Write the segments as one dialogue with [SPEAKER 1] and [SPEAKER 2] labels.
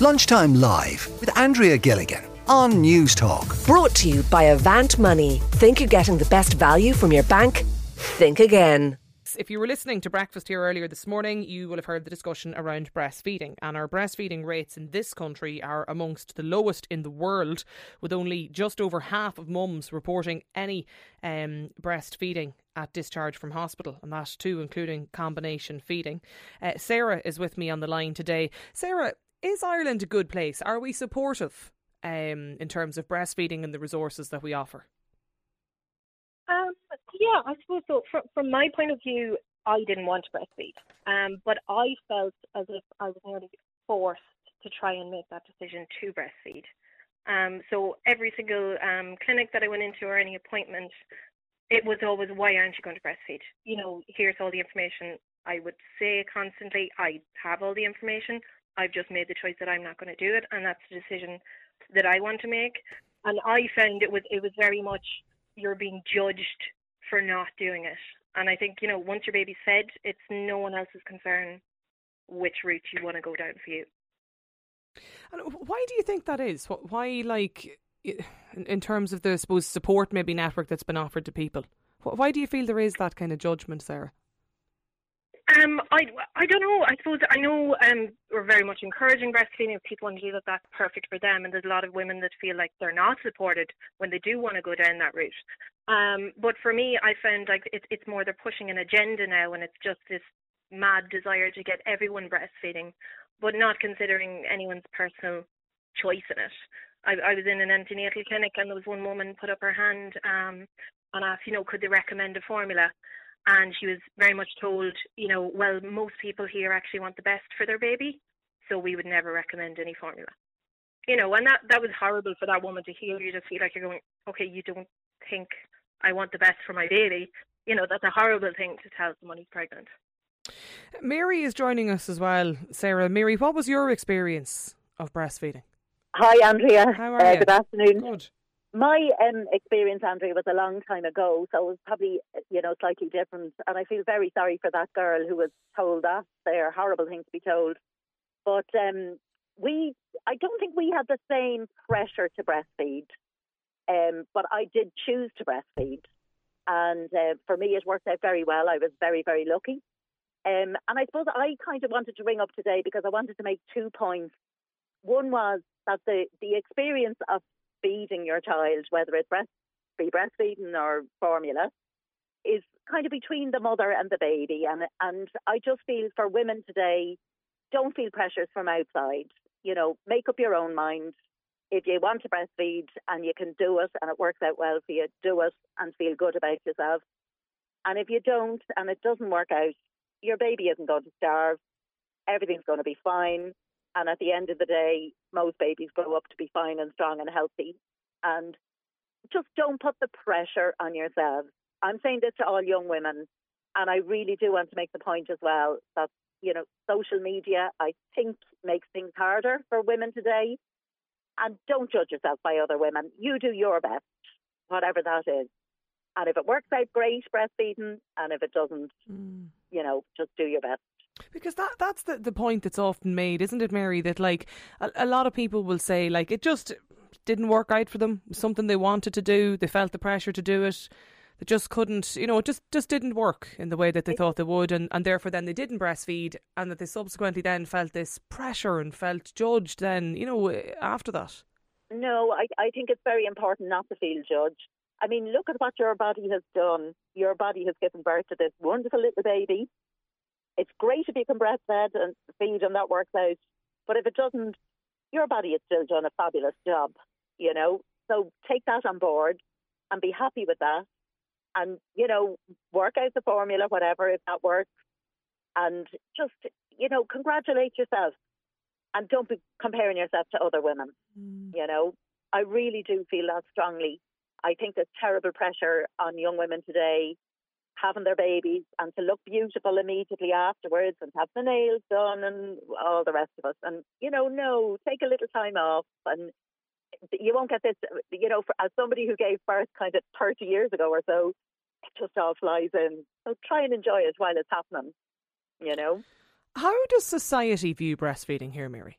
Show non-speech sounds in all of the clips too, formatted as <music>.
[SPEAKER 1] Lunchtime Live with Andrea Gilligan on News Talk.
[SPEAKER 2] Brought to you by Avant Money. Think you're getting the best value from your bank? Think again.
[SPEAKER 3] If you were listening to breakfast here earlier this morning, you will have heard the discussion around breastfeeding. And our breastfeeding rates in this country are amongst the lowest in the world, with only just over half of mums reporting any um, breastfeeding at discharge from hospital, and that too including combination feeding. Uh, Sarah is with me on the line today. Sarah, is Ireland a good place? Are we supportive um, in terms of breastfeeding and the resources that we offer?
[SPEAKER 4] Um, yeah, I suppose so. From, from my point of view, I didn't want to breastfeed, um, but I felt as if I was nearly forced to try and make that decision to breastfeed. Um, so every single um, clinic that I went into or any appointment, it was always, why aren't you going to breastfeed? You know, here's all the information. I would say constantly, I have all the information. I've just made the choice that I'm not going to do it, and that's the decision that I want to make. And I found it was it was very much you're being judged for not doing it. And I think, you know, once your baby's fed, it's no one else's concern which route you want to go down for you.
[SPEAKER 3] And why do you think that is? Why, like, in terms of the, I suppose, support maybe network that's been offered to people? Why do you feel there is that kind of judgment, Sarah?
[SPEAKER 4] Um, I, I don't know. I suppose I know um, we're very much encouraging breastfeeding. If people want to do that, that's perfect for them. And there's a lot of women that feel like they're not supported when they do want to go down that route. Um, but for me, I found like it, it's more they're pushing an agenda now, and it's just this mad desire to get everyone breastfeeding, but not considering anyone's personal choice in it. I, I was in an antenatal clinic, and there was one woman put up her hand um, and asked, you know, could they recommend a formula? And she was very much told, you know, well, most people here actually want the best for their baby, so we would never recommend any formula. You know, and that that was horrible for that woman to hear. You just feel like you're going, okay, you don't think I want the best for my baby. You know, that's a horrible thing to tell someone who's pregnant.
[SPEAKER 3] Mary is joining us as well. Sarah, Mary, what was your experience of breastfeeding?
[SPEAKER 5] Hi, Andrea.
[SPEAKER 3] How are uh, you?
[SPEAKER 5] Good afternoon.
[SPEAKER 3] Good.
[SPEAKER 5] My um, experience, Andrea, was a long time ago, so it was probably, you know, slightly different. And I feel very sorry for that girl who was told that. They're horrible things to be told. But um, we, I don't think we had the same pressure to breastfeed. Um, but I did choose to breastfeed. And uh, for me, it worked out very well. I was very, very lucky. Um, and I suppose I kind of wanted to ring up today because I wanted to make two points. One was that the, the experience of feeding your child, whether it's breast, be breastfeeding or formula, is kind of between the mother and the baby. And and I just feel for women today, don't feel pressures from outside. You know, make up your own mind. If you want to breastfeed and you can do it and it works out well for you, do it and feel good about yourself. And if you don't and it doesn't work out, your baby isn't going to starve. Everything's going to be fine. And at the end of the day, most babies grow up to be fine and strong and healthy. And just don't put the pressure on yourselves. I'm saying this to all young women, and I really do want to make the point as well that, you know, social media, I think, makes things harder for women today. And don't judge yourself by other women. You do your best, whatever that is. And if it works out, great, breastfeeding. And if it doesn't, mm. you know, just do your best.
[SPEAKER 3] Because that that's the, the point that's often made, isn't it, Mary? That like a, a lot of people will say like it just didn't work out for them. Something they wanted to do, they felt the pressure to do it. They just couldn't, you know, it just just didn't work in the way that they thought they would, and, and therefore then they didn't breastfeed, and that they subsequently then felt this pressure and felt judged. Then, you know, after that.
[SPEAKER 5] No, I I think it's very important not to feel judged. I mean, look at what your body has done. Your body has given birth to this wonderful little baby it's great if you can breastfeed and feed and that works out. But if it doesn't, your body has still done a fabulous job, you know. So take that on board and be happy with that. And, you know, work out the formula, whatever, if that works. And just, you know, congratulate yourself. And don't be comparing yourself to other women. Mm. You know, I really do feel that strongly. I think there's terrible pressure on young women today having their babies and to look beautiful immediately afterwards and have the nails done and all the rest of us. And, you know, no, take a little time off and you won't get this, you know, for, as somebody who gave birth kind of 30 years ago or so, it just all flies in. So try and enjoy it while it's happening, you know.
[SPEAKER 3] How does society view breastfeeding here, Mary?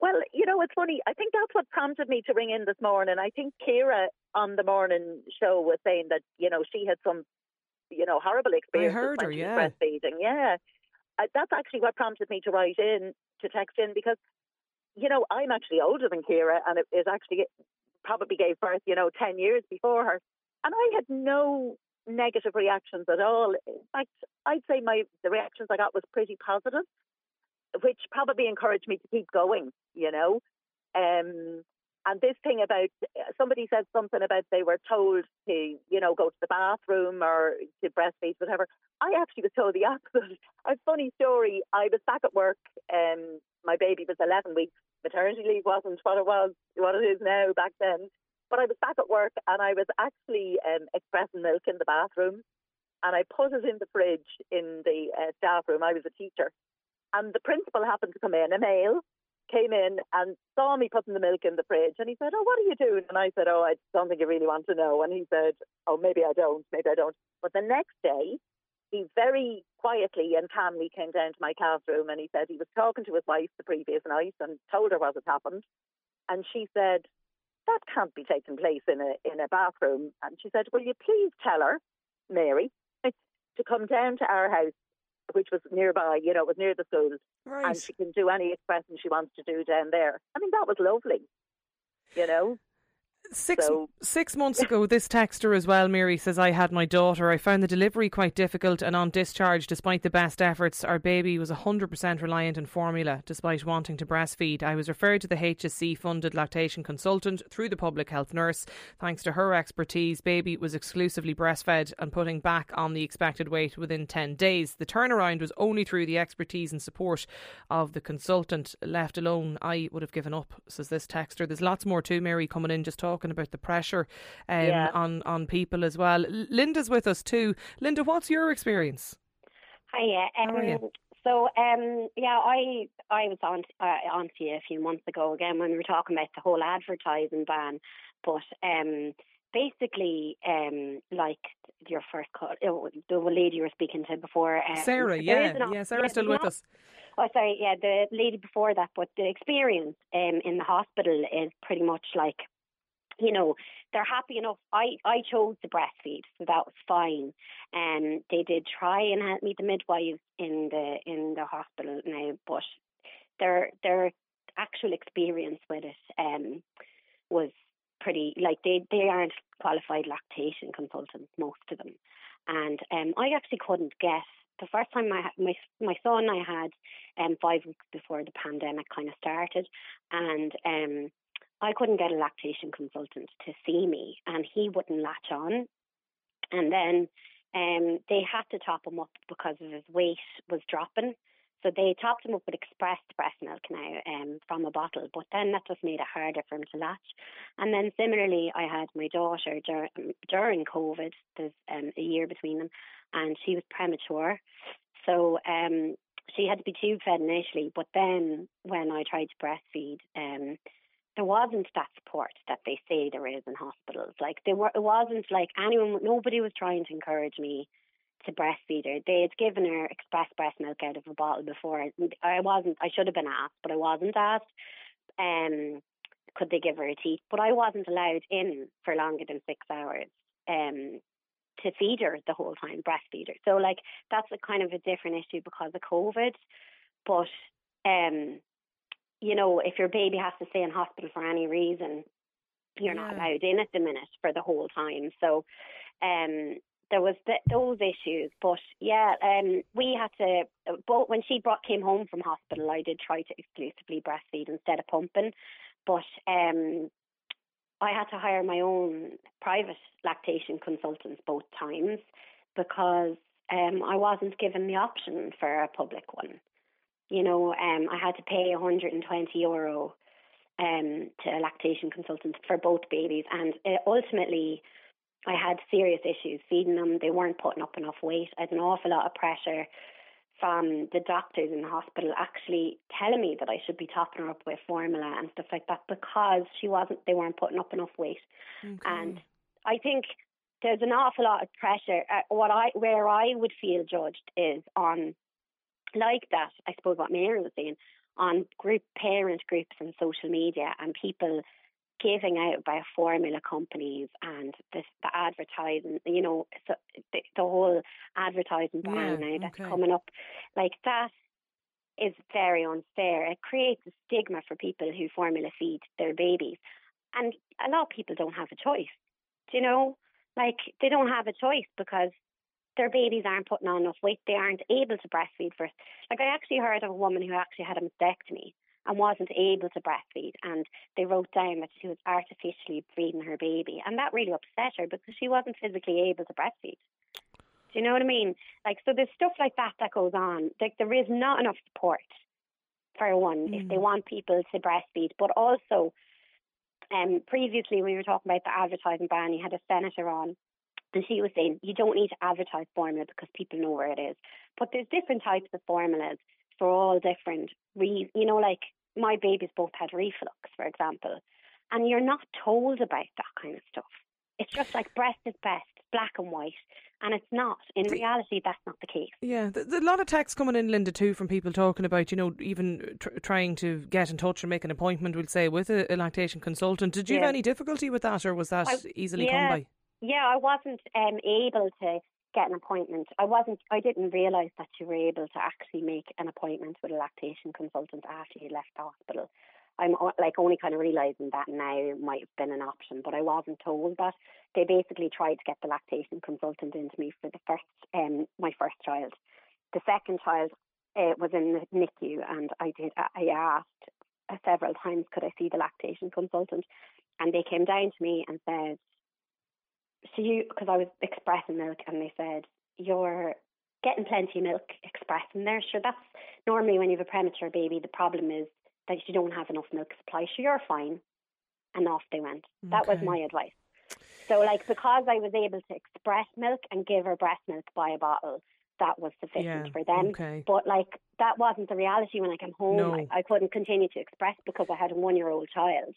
[SPEAKER 5] Well, you know, it's funny. I think that's what prompted me to ring in this morning. I think Ciara on the morning show was saying that, you know, she had some, you know, horrible experiences
[SPEAKER 3] I heard her, yeah.
[SPEAKER 5] breastfeeding. Yeah. Uh, that's actually what prompted me to write in, to text in, because, you know, I'm actually older than Ciara and it is actually probably gave birth, you know, 10 years before her. And I had no negative reactions at all. In fact, I'd say my the reactions I got was pretty positive, which probably encouraged me to keep going, you know. Um, and this thing about somebody said something about they were told to, you know, go to the bathroom or to breastfeed, whatever. I actually was told the <laughs> opposite. A funny story. I was back at work. Um, my baby was 11 weeks. Maternity leave wasn't what it was, what it is now back then. But I was back at work and I was actually um, expressing milk in the bathroom, and I put it in the fridge in the uh, staff room. I was a teacher, and the principal happened to come in, a male, came in and saw me putting the milk in the fridge and he said, Oh, what are you doing? And I said, Oh, I don't think you really want to know. And he said, Oh, maybe I don't, maybe I don't. But the next day, he very quietly and calmly came down to my classroom and he said he was talking to his wife the previous night and told her what had happened. And she said, That can't be taking place in a in a bathroom. And she said, Will you please tell her, Mary, to come down to our house which was nearby, you know, it was near the schools,
[SPEAKER 3] Right.
[SPEAKER 5] and she can do any expression she wants to do down there. I mean, that was lovely, you know.
[SPEAKER 3] Six
[SPEAKER 5] So-
[SPEAKER 3] six months <laughs> ago, this texter as well, Mary says, I had my daughter. I found the delivery quite difficult, and on discharge, despite the best efforts, our baby was 100% reliant on formula, despite wanting to breastfeed. I was referred to the HSE funded lactation consultant through the public health nurse. Thanks to her expertise, baby was exclusively breastfed and putting back on the expected weight within 10 days. The turnaround was only through the expertise and support of the consultant. Left alone, I would have given up, says this texter. There's lots more too, Mary, coming in just talking about the pressure um,
[SPEAKER 5] Yeah.
[SPEAKER 3] on, on people as well. Linda's with us too. Linda, what's your experience?
[SPEAKER 6] Hiya. Um,
[SPEAKER 3] How are you?
[SPEAKER 6] So, um, yeah, I I was on uh, on to you a few months ago again when we were talking about the whole advertising ban, but um, basically, um, like your first call, the lady you were speaking to before, um,
[SPEAKER 3] Sarah, yeah.
[SPEAKER 6] an
[SPEAKER 3] Yeah, Sarah's still with
[SPEAKER 6] an op-
[SPEAKER 3] us.
[SPEAKER 6] Oh, sorry, yeah, the lady before that, but the experience um, in the hospital is pretty much like, you know, they're happy enough. I, I chose to breastfeed, so that was fine. And they did try and help me, the midwives in the in the hospital now, but their their actual experience with it um, was pretty like they they aren't qualified lactation consultants, most of them, and um, I actually couldn't get the first time I my my son I had um five weeks before the pandemic kind of started, and um I couldn't get a lactation consultant to see me, and he wouldn't latch on, and then um they had to top him up because of his weight was dropping. So they topped him up with expressed breast milk now um, from a bottle, but then that just made it harder for him to latch. And then similarly, I had my daughter dur- during COVID. There's um, a year between them, and she was premature, so um, she had to be tube fed initially. But then when I tried to breastfeed, um, there wasn't that support that they say there is in hospitals. Like there were, it wasn't like anyone. Nobody was trying to encourage me to breastfeed her. They had given her express breast milk out of a bottle before. I wasn't. I should have been asked, but I wasn't asked. Um, could they give her a teat? But I wasn't allowed in for longer than six hours. Um, to feed her the whole time, breastfeed her. So like that's a kind of a different issue because of COVID. But um, you know, if your baby has to stay in hospital for any reason, you're not allowed in at the minute for the whole time. So um there was th- those issues, but yeah, um, we had to. But when she brought came home from hospital, I did try to exclusively breastfeed instead of pumping, but um, I had to hire my own private lactation consultants both times because um, I wasn't given the option for a public one. You know, um, I had to pay 120 euro um, to a lactation consultant for both babies, and uh, ultimately, I had serious issues feeding them. They weren't putting up enough weight. I had an awful lot of pressure from the doctors in the hospital actually telling me that I should be topping her up with formula and stuff like that because she wasn't. They weren't putting up enough weight. And I think there's an awful lot of pressure. Uh, what I where I would feel judged is on like that. I suppose what Mary was saying on group parent groups and social media and people giving out by formula companies and the, the advertising, you know, so the, the whole advertising ban
[SPEAKER 3] Yeah,
[SPEAKER 6] now that's
[SPEAKER 3] okay.
[SPEAKER 6] coming up, like that is very unfair. It creates a stigma for people who formula feed their babies, and a lot of people don't have a choice. Do you know? Like they don't have a choice because their babies aren't putting on enough weight. They aren't able to breastfeed for. Like I actually heard of a woman who actually had a mastectomy and wasn't able to breastfeed, and they wrote down that she was artificially feeding her baby, and that really upset her because she wasn't physically able to breastfeed. Do you know what I mean? Like, so there's stuff like that that goes on. Like, there is not enough support for one if they want people to breastfeed, but also, um, previously when we were talking about the advertising ban, you had a senator on, and she was saying you don't need to advertise formula because people know where it is. But there's different types of formulas for all different reasons. You know, like my babies both had reflux, for example, and you're not told about that kind of stuff. It's just like breast is best, black and white, and it's not. In reality, that's not the case.
[SPEAKER 3] Yeah, there's a lot of texts coming in, Linda, too, from people talking about, you know, even tr- trying to get in touch or make an appointment, we'll say, with a, a lactation consultant. Did you have any difficulty with that, or was that
[SPEAKER 6] I-
[SPEAKER 3] easily
[SPEAKER 6] yeah.
[SPEAKER 3] come by?
[SPEAKER 6] Yeah, I wasn't um, able to get an appointment. I wasn't. I didn't realise that you were able to actually make an appointment with a lactation consultant after you left the hospital. I'm like only kind of realising that now might have been an option, but I wasn't told that. They basically tried to get the lactation consultant into me for the first, um, my first child. The second child uh, was in the NICU, and I did. I asked several times, could I see the lactation consultant, and they came down to me and said, so you because I was expressing milk and they said you're getting plenty of milk expressing there. Sure, that's normally when you have a premature baby. The problem is that you don't have enough milk supply. Sure, you're fine, and off they went. That was my advice. So, like, because I was able to express milk and give her breast milk by a bottle, that was sufficient
[SPEAKER 3] Yeah,
[SPEAKER 6] for them.
[SPEAKER 3] okay.
[SPEAKER 6] But like, that wasn't the reality when I came home.
[SPEAKER 3] No.
[SPEAKER 6] I, I couldn't continue to express because I had a one-year-old child.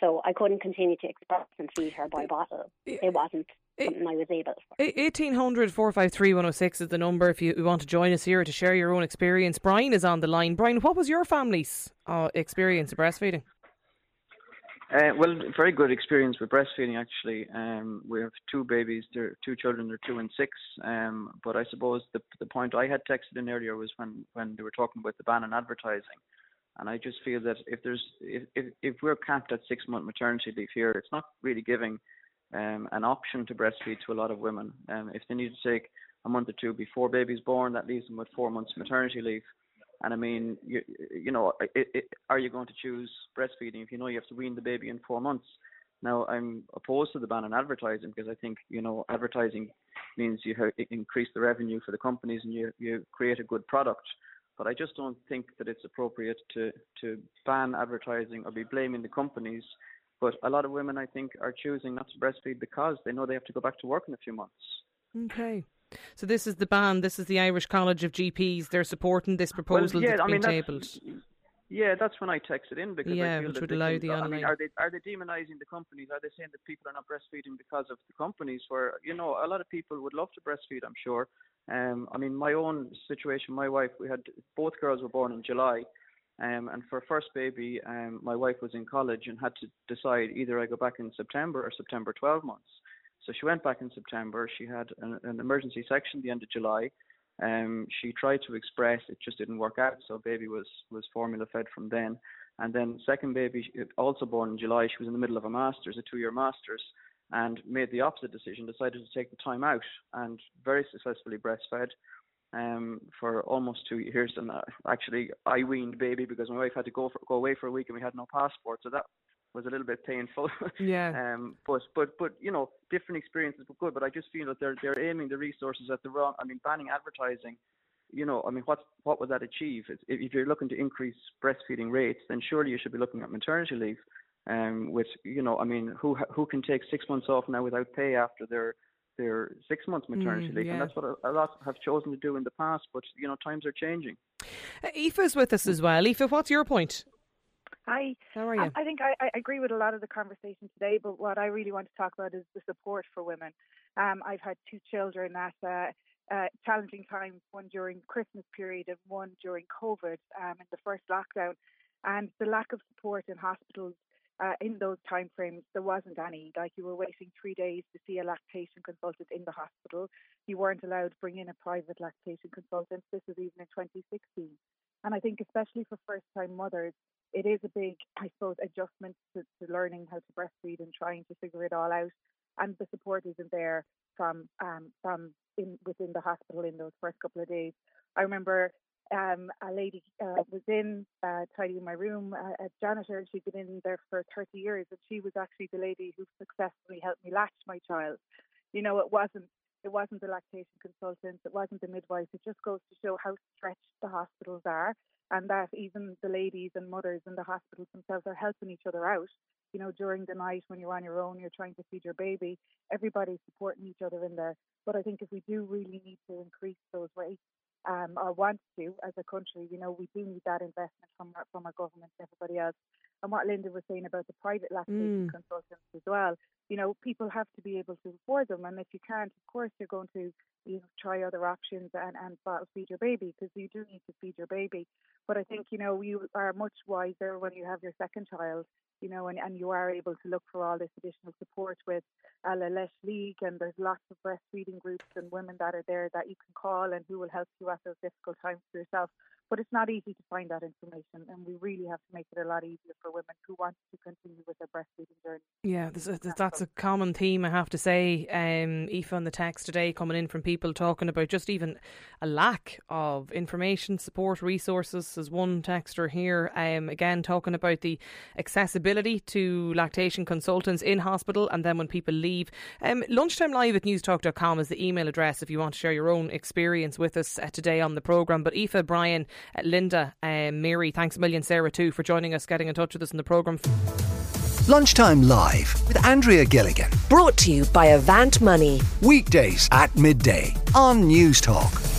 [SPEAKER 6] So I couldn't continue to express and feed her by bottle. It wasn't something I was able for.
[SPEAKER 3] 1800 453 106 is the number if you want to join us here to share your own experience. Brian is on the line. Brian, what was your family's uh, experience of breastfeeding?
[SPEAKER 7] Uh, well, very good experience with breastfeeding actually. Um, we have two babies, they're two children, they're two and six. Um, but I suppose the the point I had texted in earlier was when when they were talking about the ban on advertising, and I just feel that if there's if if, if we're capped at six month maternity leave here, it's not really giving um, an option to breastfeed to a lot of women. Um, if they need to take a month or two before baby's born, that leaves them with four months maternity leave. And I mean, you, you know, it, it, are you going to choose breastfeeding if you know you have to wean the baby in four months? Now, I'm opposed to the ban on advertising because I think, you know, advertising means you increase the revenue for the companies and you, you create a good product. But I just don't think that it's appropriate to, to ban advertising or be blaming the companies. But a lot of women, I think, are choosing not to breastfeed because they know they have to go back to work in a few months.
[SPEAKER 3] Okay. So this is the ban. This is the Irish College of GPs. They're supporting this proposal
[SPEAKER 7] well, yeah,
[SPEAKER 3] that's
[SPEAKER 7] I
[SPEAKER 3] been
[SPEAKER 7] mean,
[SPEAKER 3] tabled.
[SPEAKER 7] yeah, that's when I texted in because
[SPEAKER 3] Yeah,
[SPEAKER 7] I feel
[SPEAKER 3] which
[SPEAKER 7] that
[SPEAKER 3] would allow
[SPEAKER 7] can-
[SPEAKER 3] the
[SPEAKER 7] I mean, are they are they demonizing the companies? Are they saying that people are not breastfeeding because of the companies? Where you know a lot of people would love to breastfeed. I'm sure. Um, I mean, my own situation. My wife, we had both girls were born in July. Um, and for first baby, um, my wife was in college and had to decide either I go back in September or September 12 months. So she went back in September. She had an, an emergency section the end of July. Um, she tried to express, it just didn't work out. So baby was was formula fed from then. And then second baby, also born in July. She was in the middle of a masters, a two-year masters, and made the opposite decision. Decided to take the time out and very successfully breastfed um, for almost two years. And uh, actually, I weaned baby because my wife had to go for, go away for a week and we had no passport. So that was a little bit painful. <laughs>
[SPEAKER 3] Yeah.
[SPEAKER 7] Um, but but but you know, different experiences were good. But I just feel that they're they're aiming the resources at the wrong. I mean, banning advertising. You know, I mean, what what would that achieve? If, if you're looking to increase breastfeeding rates, then surely you should be looking at maternity leave. Um, with you know, I mean, who who can take six months off now without pay after their their six months maternity
[SPEAKER 3] Mm,
[SPEAKER 7] leave,
[SPEAKER 3] yeah.
[SPEAKER 7] and that's what a, a lot have chosen to do in the past. But you know, times are changing.
[SPEAKER 3] Uh, Aoife's with us as well. Aoife, what's your point?
[SPEAKER 8] Hi.
[SPEAKER 3] How are you?
[SPEAKER 8] Um, I think I, I agree with a lot of the conversation today, but what I really want to talk about is the support for women. Um, I've had two children at uh, uh, challenging times, one during Christmas period and one during COVID um, in the first lockdown. And the lack of support in hospitals uh, in those time frames, there wasn't any. Like you were waiting three days to see a lactation consultant in the hospital. You weren't allowed to bring in a private lactation consultant. This was even in 2016. And I think, especially for first time mothers, it is a big, I suppose, adjustment to, to learning how to breastfeed and trying to figure it all out. And the support isn't there from um, from in within the hospital in those first couple of days. I remember um, a lady uh, was in uh, tidying my room, a janitor, and she'd been in there for 30 years, and she was actually the lady who successfully helped me latch my child. You know, it wasn't it wasn't the lactation consultant, it wasn't the midwife. It just goes to show how stretched the hospitals are, and that even the ladies and mothers in the hospitals themselves are helping each other out. You know, during the night when you're on your own, you're trying to feed your baby. Everybody's supporting each other in there. But I think if we do really need to increase those rates um, or want to as a country, you know, we do need that investment from our, from our government and everybody else. And what Linda was saying about the private lactation mm. consultants as well, you know, people have to be able to afford them. And if you can't, of course, you're going to you know, try other options and, and bottle feed your baby because you do need to feed your baby. But I think, you know, you are much wiser when you have your second child you know, and, and you are able to look for all this additional support with a La League, and there's lots of breastfeeding groups and women that are there that you can call and who will help you at those difficult times for yourself. But it's not easy to find that information, and we really have to make it a lot easier for women who want to continue with their breastfeeding journey.
[SPEAKER 3] Yeah, a, that's a common theme, I have to say. Um, Aoife on the text today coming in from people talking about just even a lack of information, support, resources. As one texter here, um, again talking about the accessibility to lactation consultants in hospital, and then when people leave. Um, lunchtime live at newstalk.com is the email address if you want to share your own experience with us uh, today on the programme. But Aoife, Brian, Linda, um, Mary, thanks a million, Sarah, too, for joining us, getting in touch with us in the programme.
[SPEAKER 1] Lunchtime Live with Andrea Gilligan.
[SPEAKER 2] Brought to you by Avant Money.
[SPEAKER 1] Weekdays at midday on Newstalk.